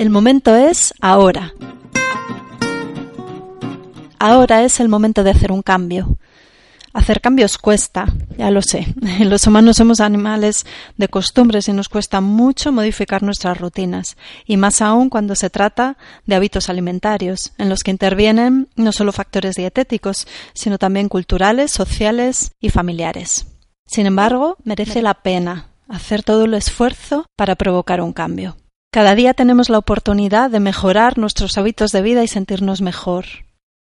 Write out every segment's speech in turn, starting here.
El momento es ahora. Ahora es el momento de hacer un cambio. Hacer cambios cuesta, ya lo sé. Los humanos somos animales de costumbres y nos cuesta mucho modificar nuestras rutinas, y más aún cuando se trata de hábitos alimentarios, en los que intervienen no solo factores dietéticos, sino también culturales, sociales y familiares. Sin embargo, merece la pena hacer todo el esfuerzo para provocar un cambio. Cada día tenemos la oportunidad de mejorar nuestros hábitos de vida y sentirnos mejor.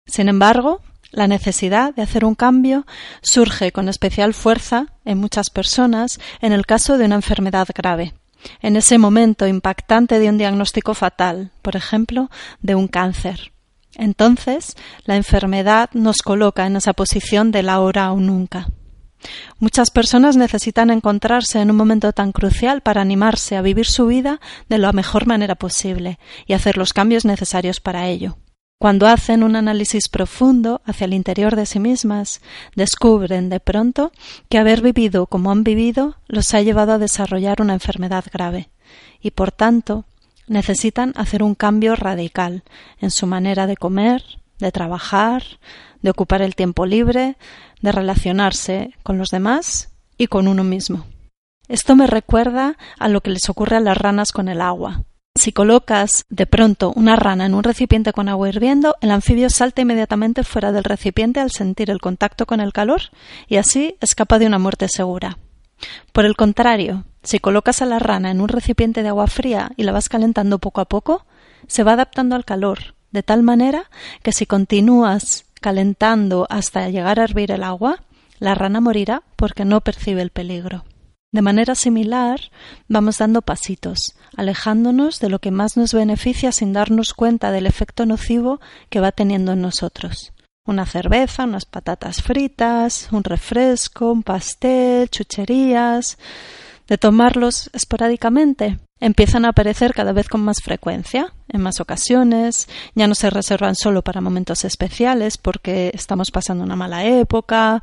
Sin embargo, la necesidad de hacer un cambio surge con especial fuerza en muchas personas en el caso de una enfermedad grave, en ese momento impactante de un diagnóstico fatal, por ejemplo, de un cáncer. Entonces, la enfermedad nos coloca en esa posición del ahora o nunca. Muchas personas necesitan encontrarse en un momento tan crucial para animarse a vivir su vida de la mejor manera posible y hacer los cambios necesarios para ello. Cuando hacen un análisis profundo hacia el interior de sí mismas, descubren de pronto que haber vivido como han vivido los ha llevado a desarrollar una enfermedad grave y por tanto necesitan hacer un cambio radical en su manera de comer, de trabajar, de ocupar el tiempo libre, de relacionarse con los demás y con uno mismo. Esto me recuerda a lo que les ocurre a las ranas con el agua. Si colocas de pronto una rana en un recipiente con agua hirviendo, el anfibio salta inmediatamente fuera del recipiente al sentir el contacto con el calor y así escapa de una muerte segura. Por el contrario, si colocas a la rana en un recipiente de agua fría y la vas calentando poco a poco, se va adaptando al calor, de tal manera que si continúas calentando hasta llegar a hervir el agua, la rana morirá porque no percibe el peligro. De manera similar, vamos dando pasitos, alejándonos de lo que más nos beneficia sin darnos cuenta del efecto nocivo que va teniendo en nosotros. Una cerveza, unas patatas fritas, un refresco, un pastel, chucherías. De tomarlos esporádicamente, empiezan a aparecer cada vez con más frecuencia, en más ocasiones, ya no se reservan solo para momentos especiales porque estamos pasando una mala época,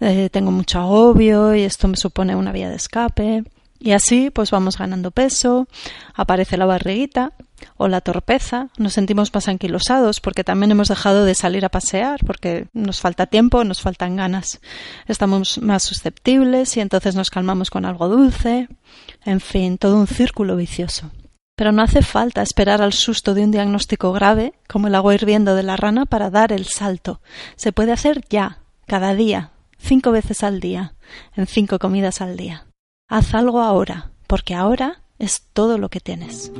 eh, tengo mucho agobio y esto me supone una vía de escape. Y así pues vamos ganando peso, aparece la barriguita o la torpeza, nos sentimos más anquilosados porque también hemos dejado de salir a pasear porque nos falta tiempo, nos faltan ganas. Estamos más susceptibles y entonces nos calmamos con algo dulce. En fin, todo un círculo vicioso. Pero no hace falta esperar al susto de un diagnóstico grave, como el agua hirviendo de la rana, para dar el salto. Se puede hacer ya, cada día, cinco veces al día, en cinco comidas al día. Haz algo ahora, porque ahora es todo lo que tienes.